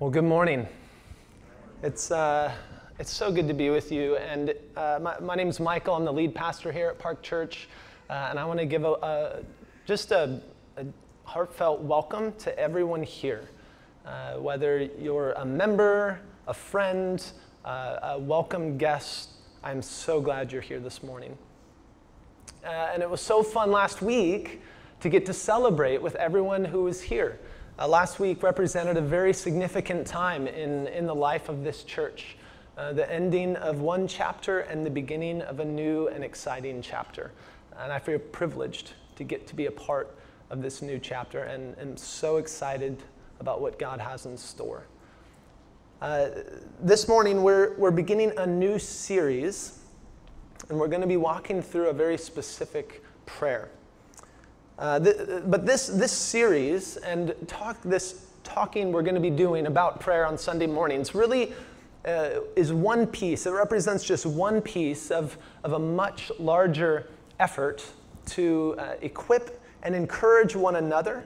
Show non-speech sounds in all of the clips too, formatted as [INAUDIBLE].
Well, good morning. It's, uh, it's so good to be with you. And uh, my, my name is Michael. I'm the lead pastor here at Park Church. Uh, and I want to give a, a just a, a, heartfelt welcome to everyone here. Uh, whether you're a member, a friend, uh, a welcome guest, I'm so glad you're here this morning. Uh, and it was so fun last week to get to celebrate with everyone who was here. Uh, last week represented a very significant time in, in the life of this church uh, the ending of one chapter and the beginning of a new and exciting chapter. And I feel privileged to get to be a part of this new chapter and am so excited about what God has in store. Uh, this morning, we're, we're beginning a new series, and we're going to be walking through a very specific prayer. Uh, but this, this series and talk, this talking we're going to be doing about prayer on Sunday mornings really uh, is one piece. It represents just one piece of, of a much larger effort to uh, equip and encourage one another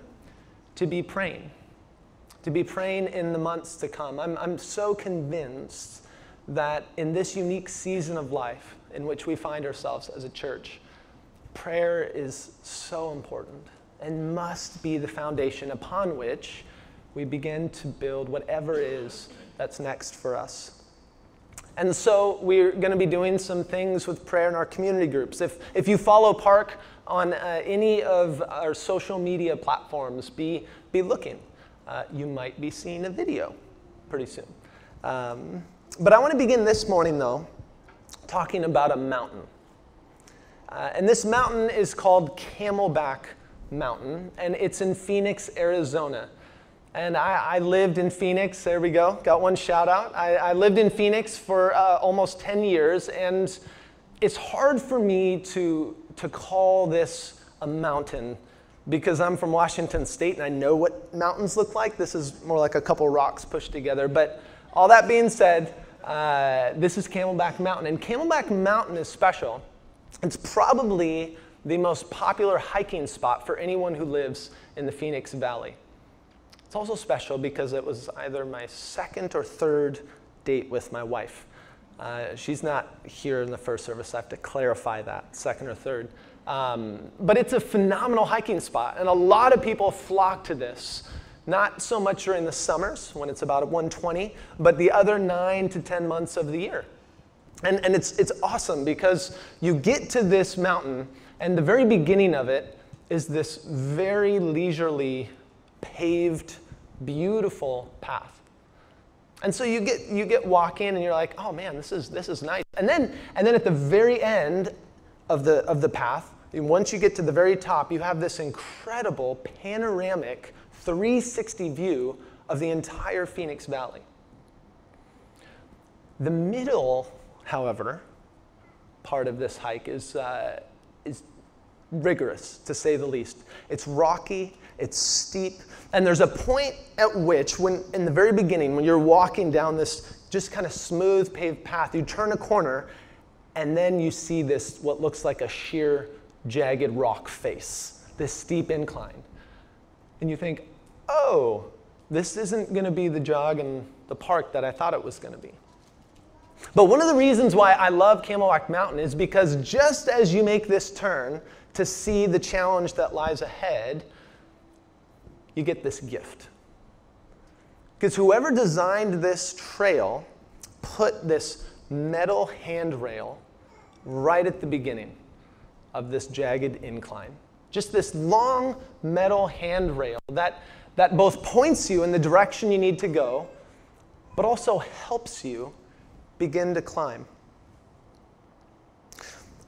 to be praying, to be praying in the months to come. I'm, I'm so convinced that in this unique season of life in which we find ourselves as a church, prayer is so important and must be the foundation upon which we begin to build whatever is that's next for us. And so we're going to be doing some things with prayer in our community groups. If, if you follow Park on uh, any of our social media platforms, be, be looking. Uh, you might be seeing a video pretty soon. Um, but I want to begin this morning, though, talking about a mountain. Uh, and this mountain is called Camelback Mountain, and it's in Phoenix, Arizona. And I, I, lived in Phoenix, there we go, got one shout out. I, I lived in Phoenix for uh, almost 10 years, and it's hard for me to, to call this a mountain because I'm from Washington State and I know what mountains look like. This is more like a couple rocks pushed together. But all that being said, uh, this is Camelback Mountain. And Camelback Mountain is special it's probably the most popular hiking spot for anyone who lives in the Phoenix Valley. It's also special because it was either my second or third date with my wife. Uh, she's not here in the first service, I have to clarify that, second or third. Um, but it's a phenomenal hiking spot, and a lot of people flock to this. Not so much during the summers when it's about 120, but the other nine to 10 months of the year. And, and it's, it's awesome because you get to this mountain, and the very beginning of it is this very leisurely, paved, beautiful path. And so you get, you get walking, and you're like, oh man, this is, this is nice. And then, and then at the very end of the, of the path, once you get to the very top, you have this incredible panoramic 360 view of the entire Phoenix Valley. The middle however, part of this hike is, uh, is rigorous, to say the least. It's rocky, it's steep, and there's a point at which, when in the very beginning, when you're walking down this just kind of smooth paved path, you turn a corner, and then you see this, what looks like a sheer, jagged rock face, this steep incline. And you think, oh, this isn't going to be the jog in the park that I thought it was going to be. But one of the reasons why I love Camelback Mountain is because just as you make this turn to see the challenge that lies ahead, you get this gift. Because whoever designed this trail put this metal handrail right at the beginning of this jagged incline. Just this long metal handrail that, that both points you in the direction you need to go, but also helps you begin to climb.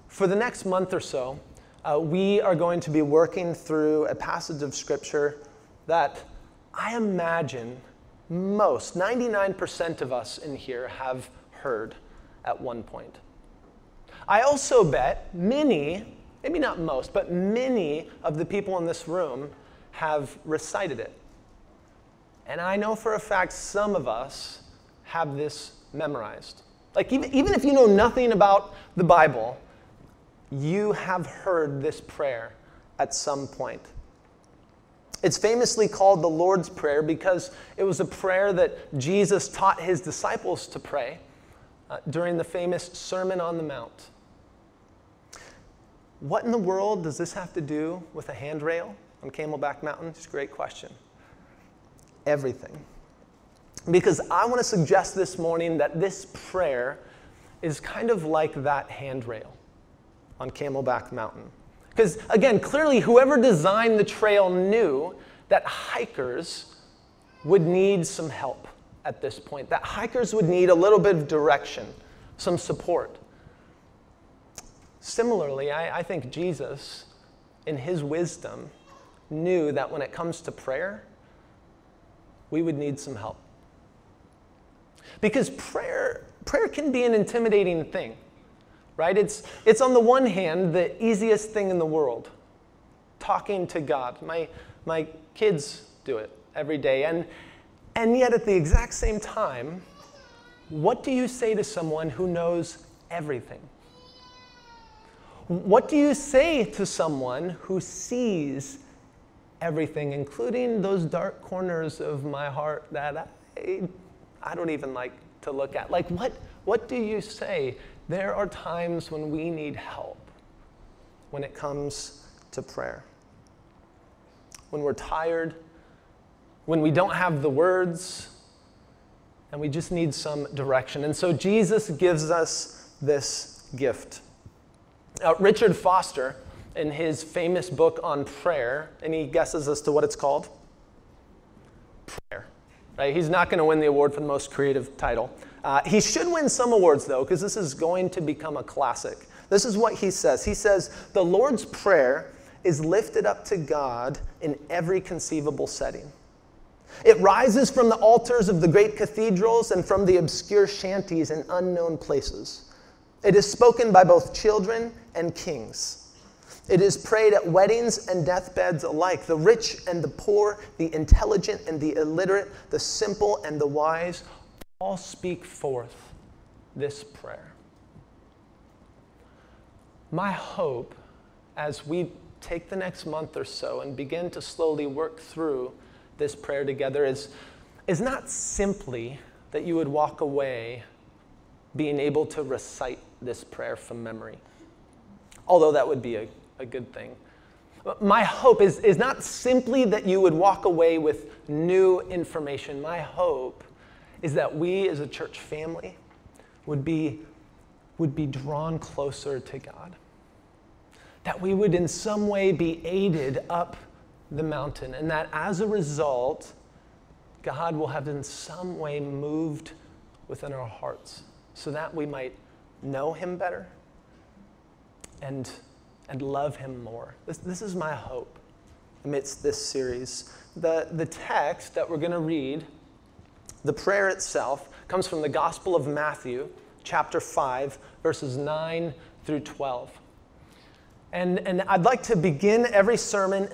For the next month or so, uh, we are going to be working through a passage of Scripture that I imagine most, 99% of us in here, have heard at one point. I also bet many, maybe not most, but many of the people in this room have recited it. And I know for a fact some of us have this memorized. Like, even, even if you know nothing about the Bible, you have heard this prayer at some point. It's famously called the Lord's Prayer because it was a prayer that Jesus taught his disciples to pray uh, during the famous Sermon on the Mount. What in the world does this have to do with a handrail on Camelback Mountain? It's a great question. Everything. Because I want to suggest this morning that this prayer is kind of like that handrail on Camelback Mountain. Because, again, clearly, whoever designed the trail knew that hikers would need some help at this point, that hikers would need a little bit of direction, some support. Similarly, I, I think Jesus, in his wisdom, knew that when it comes to prayer, we would need some help. Because prayer, prayer can be an intimidating thing right? It's, it's on the one hand the easiest thing in the world talking to God. My, my kids do it every day. And, and yet, at the exact same time, what do you say to someone who knows everything? What do you say to someone who sees everything, including those dark corners of my heart that I, I don't even like to look at? Like, what, what do you say there are times when we need help when it comes to prayer. When we're tired, when we don't have the words, and we just need some direction. And so Jesus gives us this gift. Uh, Richard Foster, in his famous book on prayer, any guesses as to what it's called? Prayer. Right? He's not going to win the award for the most creative title. Uh, he should win some awards, though, because this is going to become a classic. This is what he says He says, The Lord's Prayer is lifted up to God in every conceivable setting. It rises from the altars of the great cathedrals and from the obscure shanties in unknown places. It is spoken by both children and kings. It is prayed at weddings and deathbeds alike. The rich and the poor, the intelligent and the illiterate, the simple and the wise all speak forth this prayer. My hope as we take the next month or so and begin to slowly work through this prayer together is, is not simply that you would walk away being able to recite this prayer from memory, although that would be a, a good thing. My hope is, is not simply that you would walk away with new information. My hope is that we as a church family would be, would be drawn closer to God. That we would in some way be aided up the mountain, and that as a result, God will have in some way moved within our hearts so that we might know Him better and, and love Him more. This, this is my hope amidst this series. The, the text that we're going to read the prayer itself comes from the Gospel of Matthew, chapter 5, verses 9 through 12. And, and I'd like to begin every sermon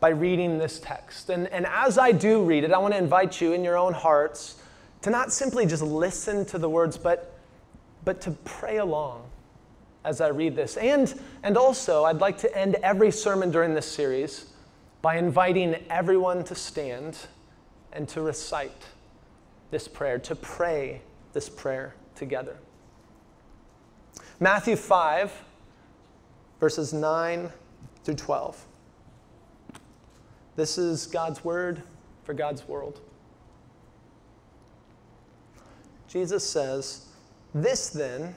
by reading this text. And, and as I do read it, I want to invite you in your own hearts to not simply just listen to the words, but, but to pray along as I read this. And, and also, I'd like to end every sermon during this series by inviting everyone to stand and to recite this prayer, to pray this prayer together. Matthew 5, verses 9 through 12. This is God's word for God's world. Jesus says, This then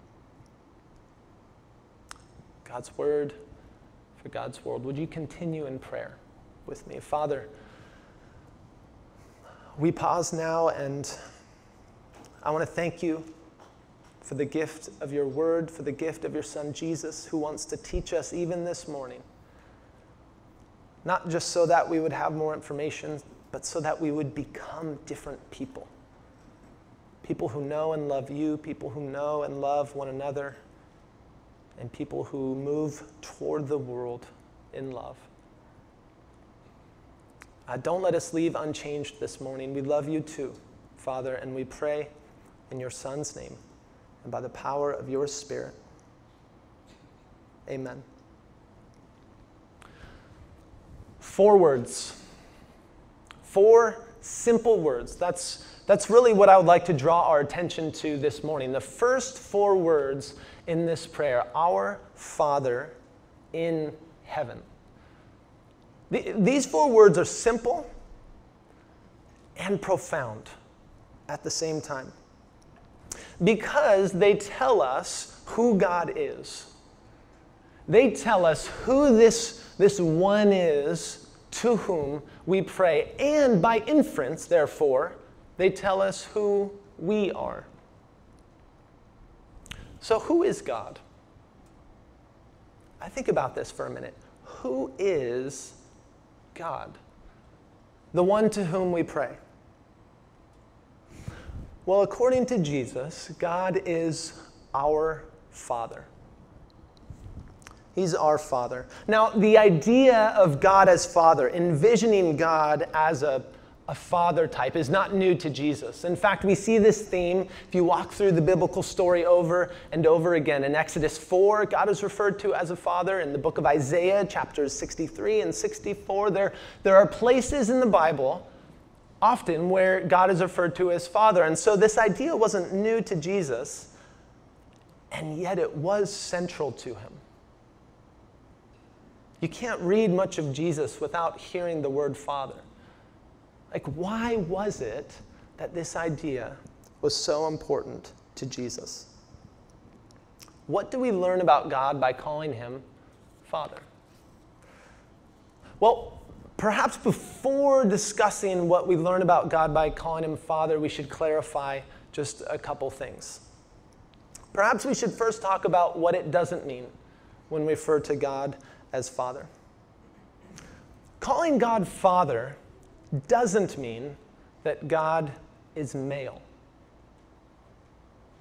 God's word for God's world. Would you continue in prayer with me? Father, we pause now and I want to thank you for the gift of your word, for the gift of your son Jesus, who wants to teach us even this morning not just so that we would have more information, but so that we would become different people. People who know and love you, people who know and love one another, and people who move toward the world in love. Uh, don't let us leave unchanged this morning. We love you too, Father, and we pray in your Son's name and by the power of your Spirit. Amen. Four words. Four simple words. That's, that's really what I would like to draw our attention to this morning. The first four words in this prayer Our Father in heaven. The, these four words are simple and profound at the same time because they tell us who God is. They tell us who this, this one is to whom we pray. And by inference, therefore, they tell us who we are. So, who is God? I think about this for a minute. Who is God? The one to whom we pray. Well, according to Jesus, God is our Father. He's our Father. Now, the idea of God as Father, envisioning God as a, a father type, is not new to Jesus. In fact, we see this theme if you walk through the biblical story over and over again. In Exodus 4, God is referred to as a father. In the book of Isaiah, chapters 63 and 64, there, there are places in the Bible often where God is referred to as Father. And so this idea wasn't new to Jesus, and yet it was central to him. You can't read much of Jesus without hearing the word Father. Like, why was it that this idea was so important to Jesus? What do we learn about God by calling him Father? Well, perhaps before discussing what we learn about God by calling him Father, we should clarify just a couple things. Perhaps we should first talk about what it doesn't mean when we refer to God as Father. Calling God Father doesn't mean that God is male.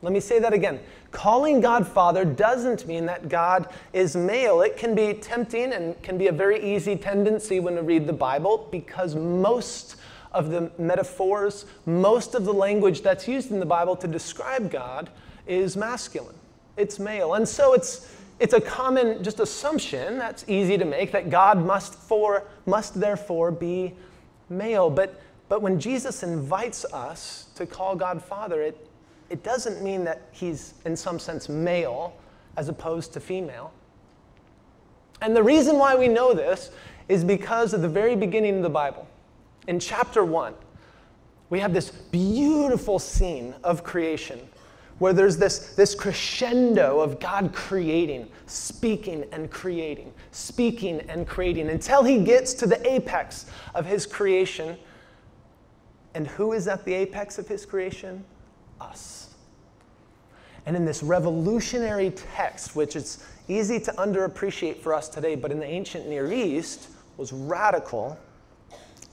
Let me say that again. Calling God Father doesn't mean that God is male. It can be tempting and can be a very easy tendency when we read the Bible because most of the metaphors, most of the language that's used in the Bible to describe God is masculine. It's male. And so it's it's a common just assumption that's easy to make that God must for must therefore be male. But but when Jesus invites us to call God Father, it, it doesn't mean that he's in some sense male as opposed to female. And the reason why we know this is because of the very beginning of the Bible. In chapter 1, we have this beautiful scene of creation where there's this, this crescendo of God creating, speaking and creating, speaking and creating, until he gets to the apex of his creation. And who is at the apex of his creation? Us. And in this revolutionary text, which is easy to underappreciate for us today, but in the ancient Near East was radical,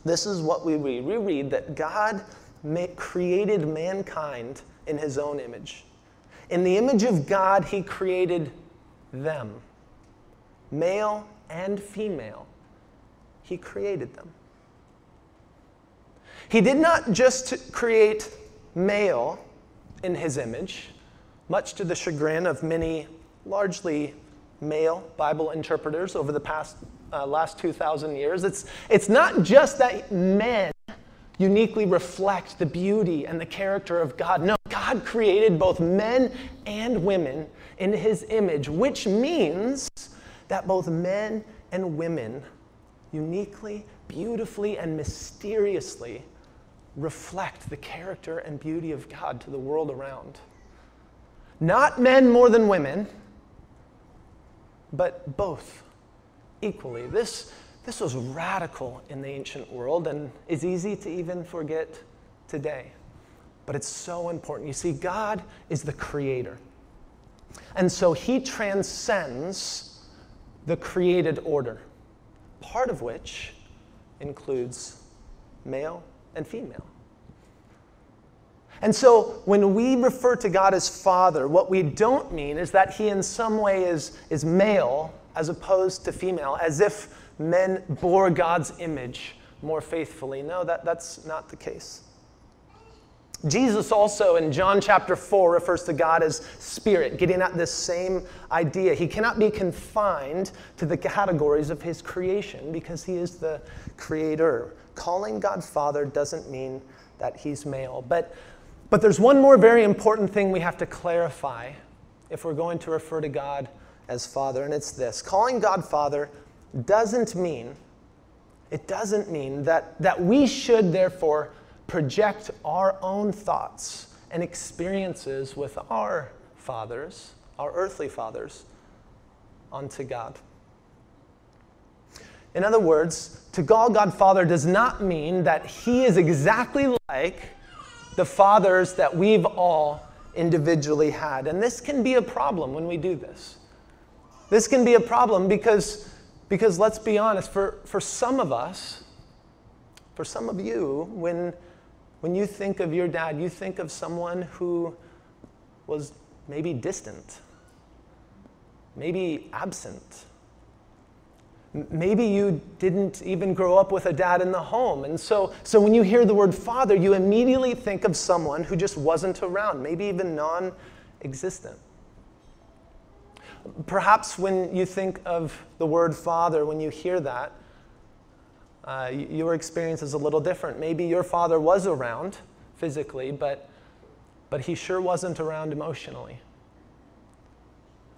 this is what we read. We read that God created mankind in his own image. In the image of God, he created them, male and female. He created them. He did not just create male in his image, much to the chagrin of many largely male Bible interpreters over the past uh, last 2,000 years. It's, it's not just that men uniquely reflect the beauty and the character of God. No, God created both men and women in his image, which means that both men and women uniquely, beautifully, and mysteriously reflect the character and beauty of God to the world around. Not men more than women, but both equally. This this was radical in the ancient world and is easy to even forget today. But it's so important. You see, God is the creator. And so he transcends the created order. part of which includes male and female. And so when we refer to God as Father, what we don't mean is that He in some way is, is male as opposed to female, as if men bore God's image more faithfully. No, that, that's not the case. Jesus also in John chapter 4 refers to God as spirit, getting at this same idea. He cannot be confined to the categories of his creation because he is the creator. Calling God Father doesn't mean that he's male. But, but there's one more very important thing we have to clarify if we're going to refer to God as Father, and it's this calling God Father doesn't mean, it doesn't mean that, that we should therefore project our own thoughts and experiences with our fathers, our earthly fathers, onto God. In other words, to call God Father does not mean that He is exactly like the fathers that we've all individually had. And this can be a problem when we do this. This can be a problem because, because let's be honest, for, for some of us, for some of you, when when you think of your dad, you think of someone who was maybe distant, maybe absent. Maybe you didn't even grow up with a dad in the home. And so, so when you hear the word father, you immediately think of someone who just wasn't around, maybe even non existent. Perhaps when you think of the word father, when you hear that, uh, your experience is a little different. Maybe your father was around physically, but, but he sure wasn't around emotionally.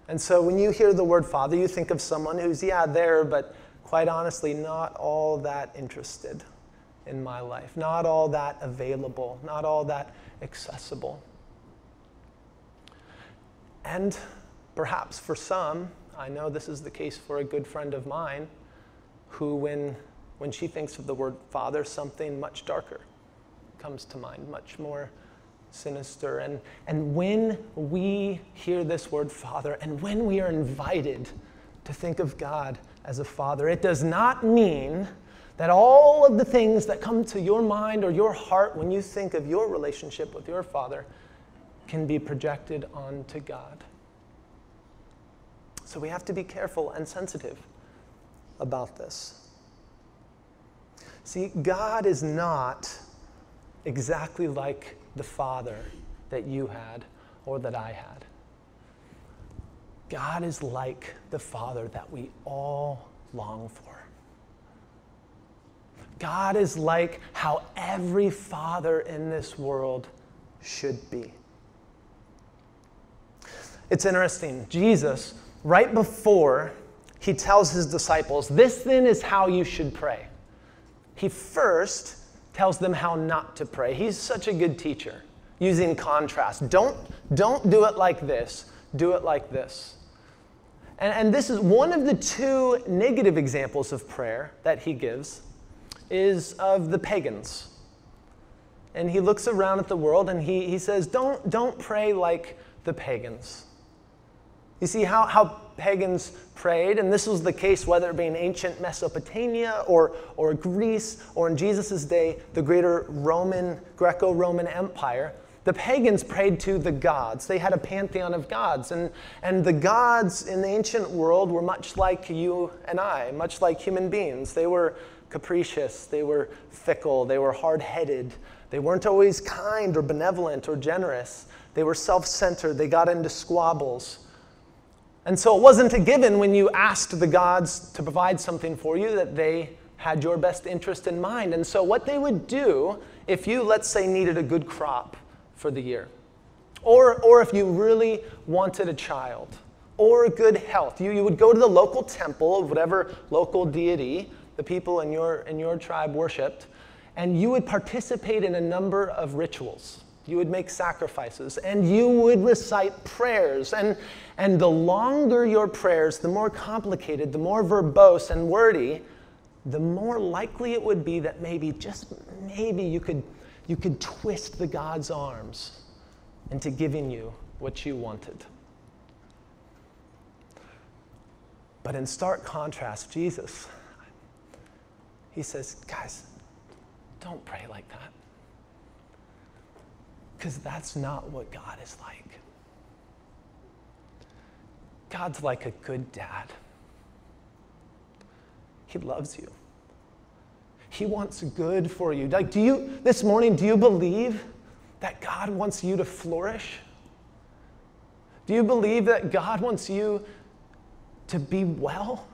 And so when you hear the word father, you think of someone who's, yeah, there, but quite honestly, not all that interested in my life, not all that available, not all that accessible. And perhaps for some, I know this is the case for a good friend of mine, who, when when she thinks of the word father, something much darker comes to mind, much more sinister. And, and when we hear this word father, and when we are invited to think of God as a father, it does not mean that all of the things that come to your mind or your heart when you think of your relationship with your father can be projected onto God. So we have to be careful and sensitive about this. See, God is not exactly like the Father that you had or that I had. God is like the Father that we all long for. God is like how every father in this world should be. It's interesting. Jesus, right before he tells his disciples, This then is how you should pray he first tells them how not to pray. He's such a good teacher, using contrast. Don't, don't do it like this, do it like this. And, and this is one of the two negative examples of prayer that he gives is of the pagans. And he looks around at the world and he, he says, don't, don't pray like the pagans. You see how, how pagans prayed, and this was the case whether it be in ancient Mesopotamia or, or Greece or in Jesus' day, the greater Roman, Greco Roman Empire. The pagans prayed to the gods. They had a pantheon of gods. And, and the gods in the ancient world were much like you and I, much like human beings. They were capricious, they were fickle, they were hard headed, they weren't always kind or benevolent or generous. They were self centered, they got into squabbles. And so it wasn't a given when you asked the gods to provide something for you that they had your best interest in mind. And so what they would do if you, let's say, needed a good crop for the year, or, or if you really wanted a child, or good health, you, you would go to the local temple of whatever local deity the people in your, in your tribe worshiped, and you would participate in a number of rituals you would make sacrifices, and you would recite prayers. And, and the longer your prayers, the more complicated, the more verbose and wordy, the more likely it would be that maybe, just maybe, you could, you could twist the God's arms into giving you what you wanted. But in stark contrast, Jesus, he says, guys, don't pray like that. Because that's not what God is like. God's like a good dad. He loves you. He wants good for you. Like, do you, this morning, do you believe that God wants you to flourish? Do you believe that God wants you to be well?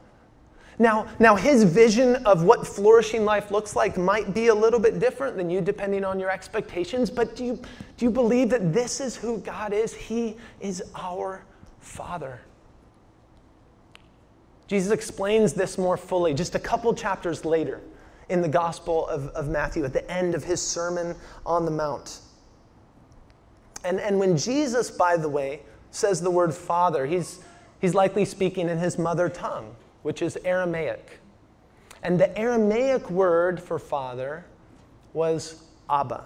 Now, now, his vision of what flourishing life looks like might be a little bit different than you, depending on your expectations, but do you, do you believe that this is who God is? He is our Father. Jesus explains this more fully just a couple chapters later in the Gospel of, of Matthew at the end of his Sermon on the Mount. And, and when Jesus, by the way, says the word Father, he's, he's likely speaking in his mother tongue, which is Aramaic. And the Aramaic word for father was Abba.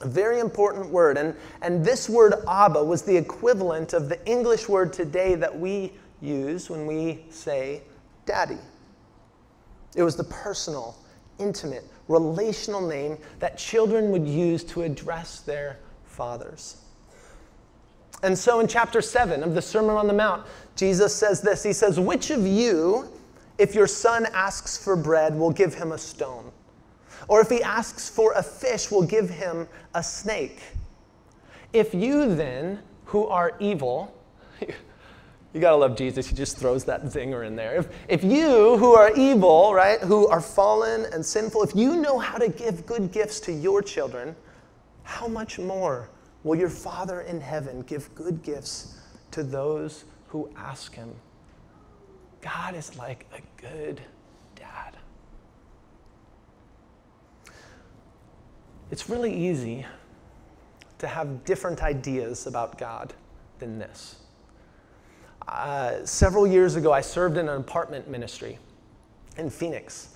A very important word. And, and this word Abba was the equivalent of the English word today that we use when we say daddy. It was the personal, intimate, relational name that children would use to address their fathers. And so in chapter 7 of the Sermon on the Mount, Jesus says this He says, Which of you, if your son asks for bread, will give him a stone? Or if he asks for a fish, will give him a snake? If you then, who are evil, [LAUGHS] You gotta love Jesus. He just throws that zinger in there. If, if you, who are evil, right, who are fallen and sinful, if you know how to give good gifts to your children, how much more will your Father in heaven give good gifts to those who ask him? God is like a good dad. It's really easy to have different ideas about God than this. Uh, several years ago, I served in an apartment ministry in Phoenix.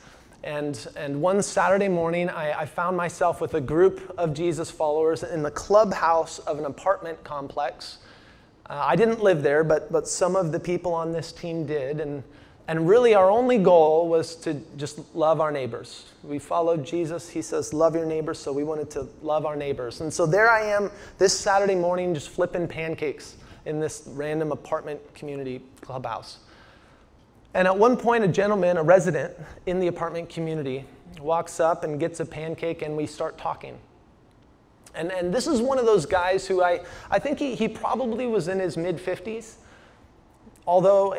And, and one Saturday morning, I, I, found myself with a group of Jesus followers in the clubhouse of an apartment complex. Uh, I didn't live there, but, but some of the people on this team did. And, and really, our only goal was to just love our neighbors. We followed Jesus. He says, Love your neighbors. So we wanted to love our neighbors. And so there I am this Saturday morning, just flipping pancakes in this random apartment community clubhouse. And at one point, a gentleman, a resident in the apartment community, walks up and gets a pancake, and we start talking. And, and this is one of those guys who I, I think he, he probably was in his mid 50s, although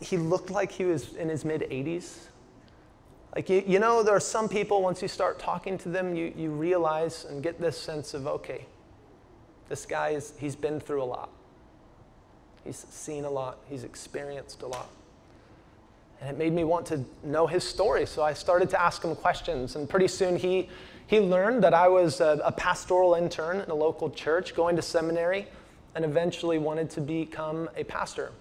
he looked like he was in his mid 80s. Like, you, you know, there are some people, once you start talking to them, you, you realize and get this sense of, okay, this guy, is, he's been through a lot. He's seen a lot, he's experienced a lot. And it made me want to know his story. So I started to ask him questions. And pretty soon he, he learned that I was a, a pastoral intern in a local church, going to seminary, and eventually wanted to become a pastor.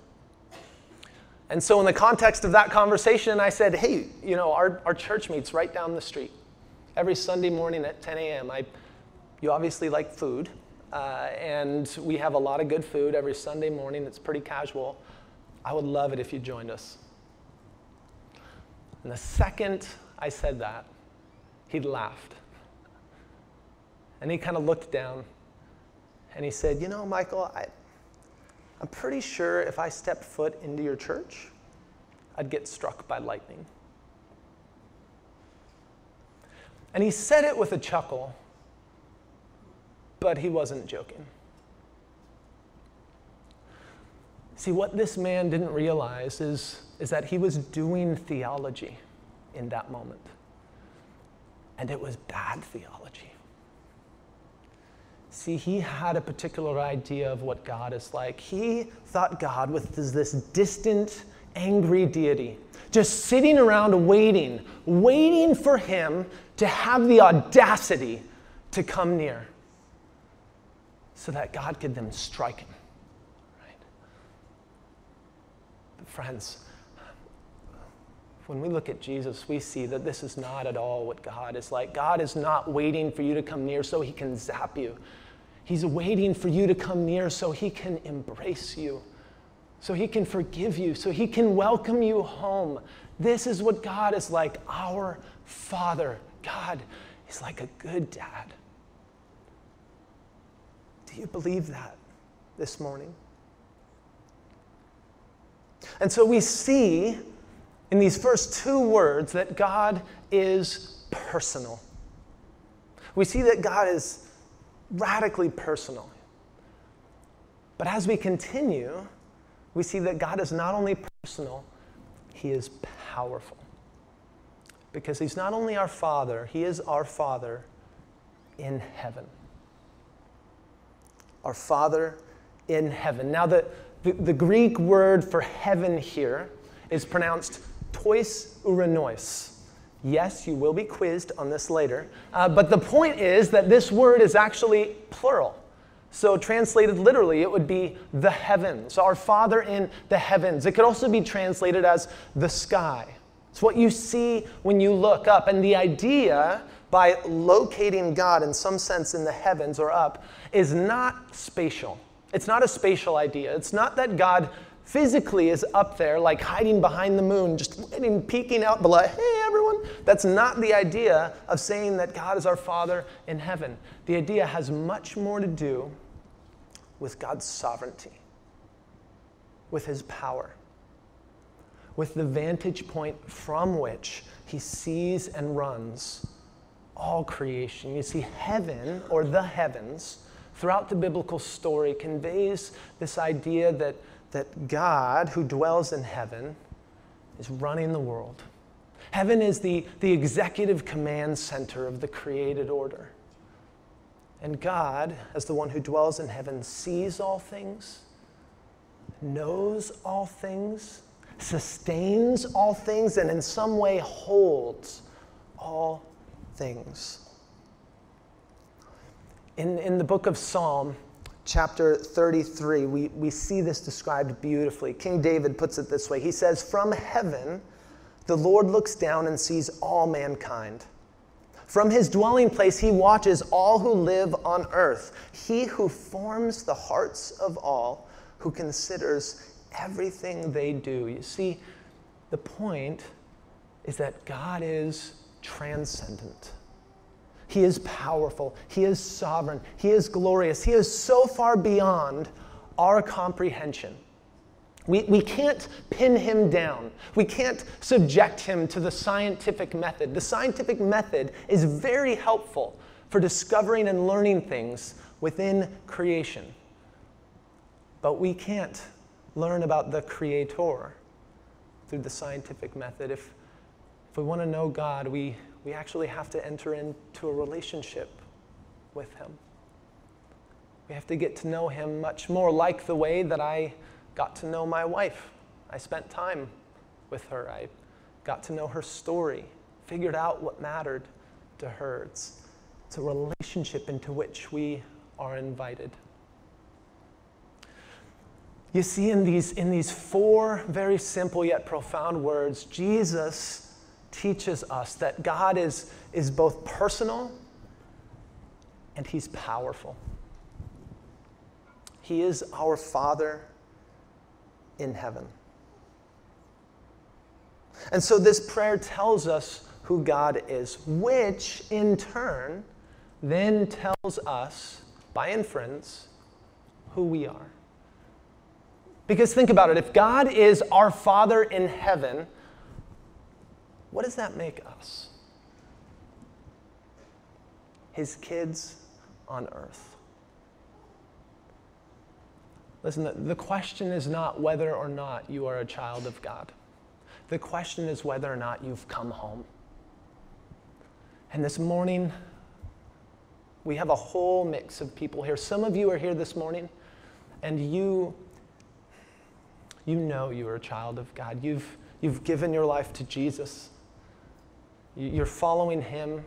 And so, in the context of that conversation, I said, Hey, you know, our, our church meets right down the street every Sunday morning at 10 a.m. I, you obviously like food. Uh, and we have a lot of good food every Sunday morning. It's pretty casual. I would love it if you joined us. And the second I said that, he laughed. And he kind of looked down and he said, You know, Michael, I, I'm pretty sure if I stepped foot into your church, I'd get struck by lightning. And he said it with a chuckle but he wasn't joking. See, what this man didn't realize is, is that he was doing theology in that moment. And it was bad theology. See, he had a particular idea of what God is like. He thought God was this distant, angry deity, just sitting around waiting, waiting for him to have the audacity to come near so that God could then strike him. Right? But friends, when we look at Jesus, we see that this is not at all what God is like. God is not waiting for you to come near so he can zap you. He's waiting for you to come near so he can embrace you, so he can forgive you, so he can welcome you home This is what God is like, our Father. God is like a good dad. Do you believe that this morning? And so we see in these first two words that God is personal. We see that God is radically personal. But as we continue, we see that God is not only personal, He is powerful. Because He's not only our Father, He is our Father in heaven. Our Father in heaven. Now, the, the, the Greek word for heaven here is pronounced tois uranois. Yes, you will be quizzed on this later. Uh, but the point is that this word is actually plural. So, translated literally, it would be the heavens, our Father in the heavens. It could also be translated as the sky. It's what you see when you look up. And the idea by locating God in some sense in the heavens or up is not spatial. It's not a spatial idea. It's not that God physically is up there, like hiding behind the moon, just waiting, peeking out below. Hey, everyone. That's not the idea of saying that God is our Father in heaven. The idea has much more to do with God's sovereignty, with his power, with the vantage point from which he sees and runs all creation. You see, heaven or the heavens throughout the biblical story conveys this idea that, that God, who dwells in heaven, is running the world. Heaven is the, the executive command center of the created order. And God, as the one who dwells in heaven, sees all things, knows all things, sustains all things, and in some way holds all things. In, in the book of Psalm, chapter 33, we, we see this described beautifully. King David puts it this way He says, From heaven, the Lord looks down and sees all mankind. From his dwelling place, he watches all who live on earth. He who forms the hearts of all, who considers everything they do. You see, the point is that God is transcendent. He is powerful. He is sovereign. He is glorious. He is so far beyond our comprehension. We, we can't pin him down. We can't subject him to the scientific method. The scientific method is very helpful for discovering and learning things within creation. But we can't learn about the Creator through the scientific method. If, if we want to know God, we, we actually have to enter into a relationship with Him. We have to get to know Him much more like the way that I got to know my wife. I spent time with her. I got to know her story, figured out what mattered to her. It's, it's a relationship into which we are invited. You see, in these, in these four very simple yet profound words, Jesus teaches us that God is, is both personal and He's powerful. He is our Father in heaven. And so this prayer tells us who God is, which in turn then tells us, by inference, who we are. Because think about it if God is our Father in heaven, what does that make us? His kids on earth. Listen, the question is not whether or not you are a child of God. The question is whether or not you've come home. And this morning, we have a whole mix of people here. Some of you are here this morning, and you, you know you are a child of God. You've, you've given your life to Jesus. You're following Him.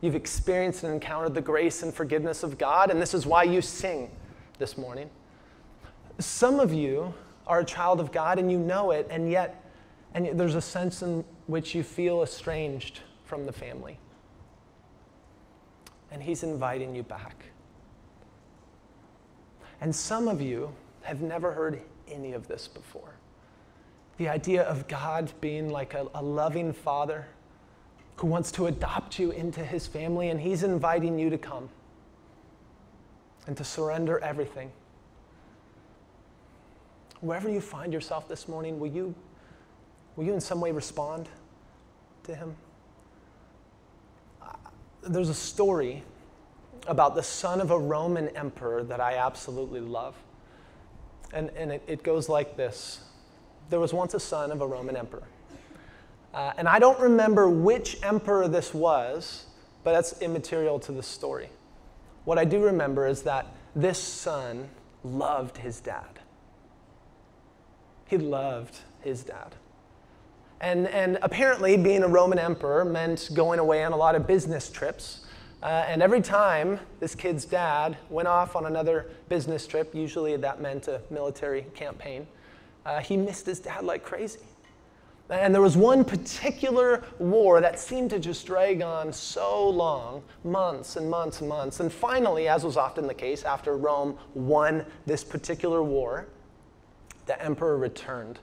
You've experienced and encountered the grace and forgiveness of God, and this is why you sing this morning. Some of you are a child of God and you know it, and yet and yet there's a sense in which you feel estranged from the family. And He's inviting you back. And some of you have never heard any of this before. The idea of God being like a, a loving father who wants to adopt you into his family, and he's inviting you to come and to surrender everything. Wherever you find yourself this morning, will you, will you in some way respond to him? There's a story about the son of a Roman emperor that I absolutely love. And, and it, it goes like this There was once a son of a Roman emperor. Uh, and I don't remember which emperor this was, but that's immaterial to the story. What I do remember is that this son loved his dad. He loved his dad. And, and apparently, being a Roman emperor meant going away on a lot of business trips. Uh, and every time this kid's dad went off on another business trip, usually that meant a military campaign, uh, he missed his dad like crazy. And there was one particular war that seemed to just drag on so long months and months and months. And finally, as was often the case, after Rome won this particular war, the emperor returned.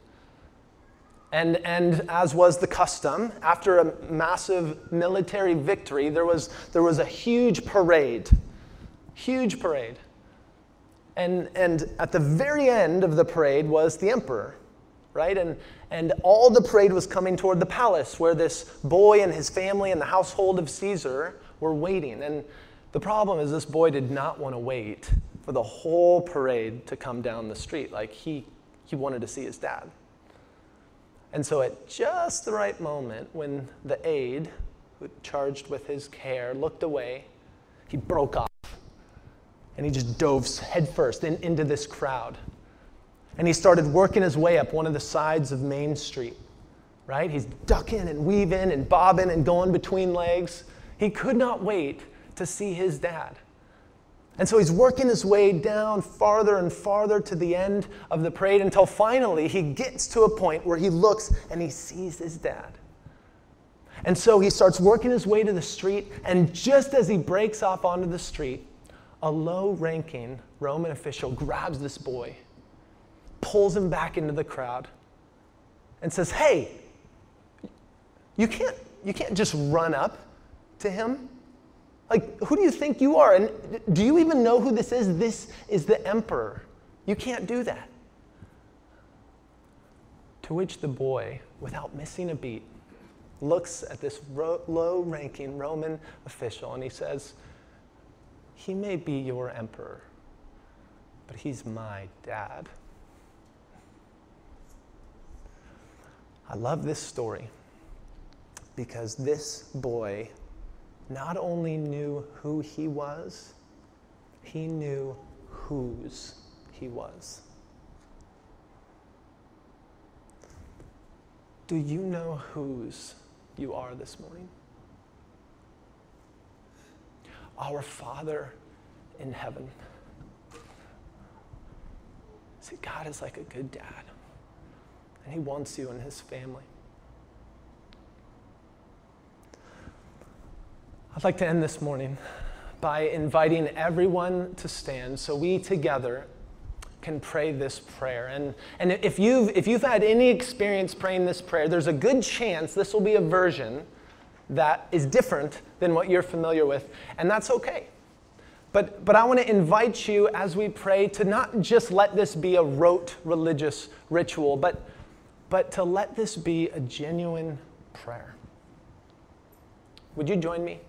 And, and as was the custom, after a massive military victory, there was, there was a huge parade. Huge parade. And, and at the very end of the parade was the emperor, right? And, and all the parade was coming toward the palace where this boy and his family and the household of Caesar were waiting. And the problem is, this boy did not want to wait for the whole parade to come down the street. Like, he, he wanted to see his dad. And so, at just the right moment, when the aide, who charged with his care, looked away, he broke off and he just dove headfirst in, into this crowd. And he started working his way up one of the sides of Main Street, right? He's ducking and weaving and bobbing and going between legs. He could not wait to see his dad. And so he's working his way down farther and farther to the end of the parade until finally he gets to a point where he looks and he sees his dad. And so he starts working his way to the street, and just as he breaks off onto the street, a low ranking Roman official grabs this boy, pulls him back into the crowd, and says, Hey, you can't, you can't just run up to him. Like, who do you think you are? And do you even know who this is? This is the emperor. You can't do that. To which the boy, without missing a beat, looks at this ro- low ranking Roman official and he says, He may be your emperor, but he's my dad. I love this story because this boy not only knew who he was, he knew whose he was. Do you know whose you are this morning? Our Father in heaven. See, God is like a good dad, and He wants you and His family. I'd like to end this morning by inviting everyone to stand so we together can pray this prayer. And, and if, you've, if you've had any experience praying this prayer, there's a good chance this will be a version that is different than what you're familiar with, and that's okay. But, but I want to invite you as we pray to not just let this be a rote religious ritual, but, but to let this be a genuine prayer. Would you join me?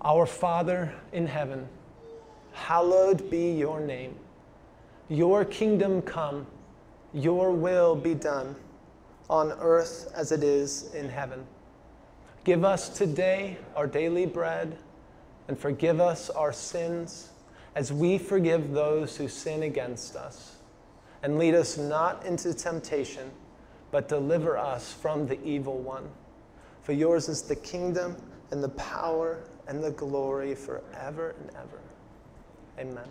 Our Father in heaven, hallowed be your name. Your kingdom come, your will be done, on earth as it is in heaven. Give us today our daily bread, and forgive us our sins as we forgive those who sin against us. And lead us not into temptation, but deliver us from the evil one. For yours is the kingdom and the power and the glory forever and ever. Amen.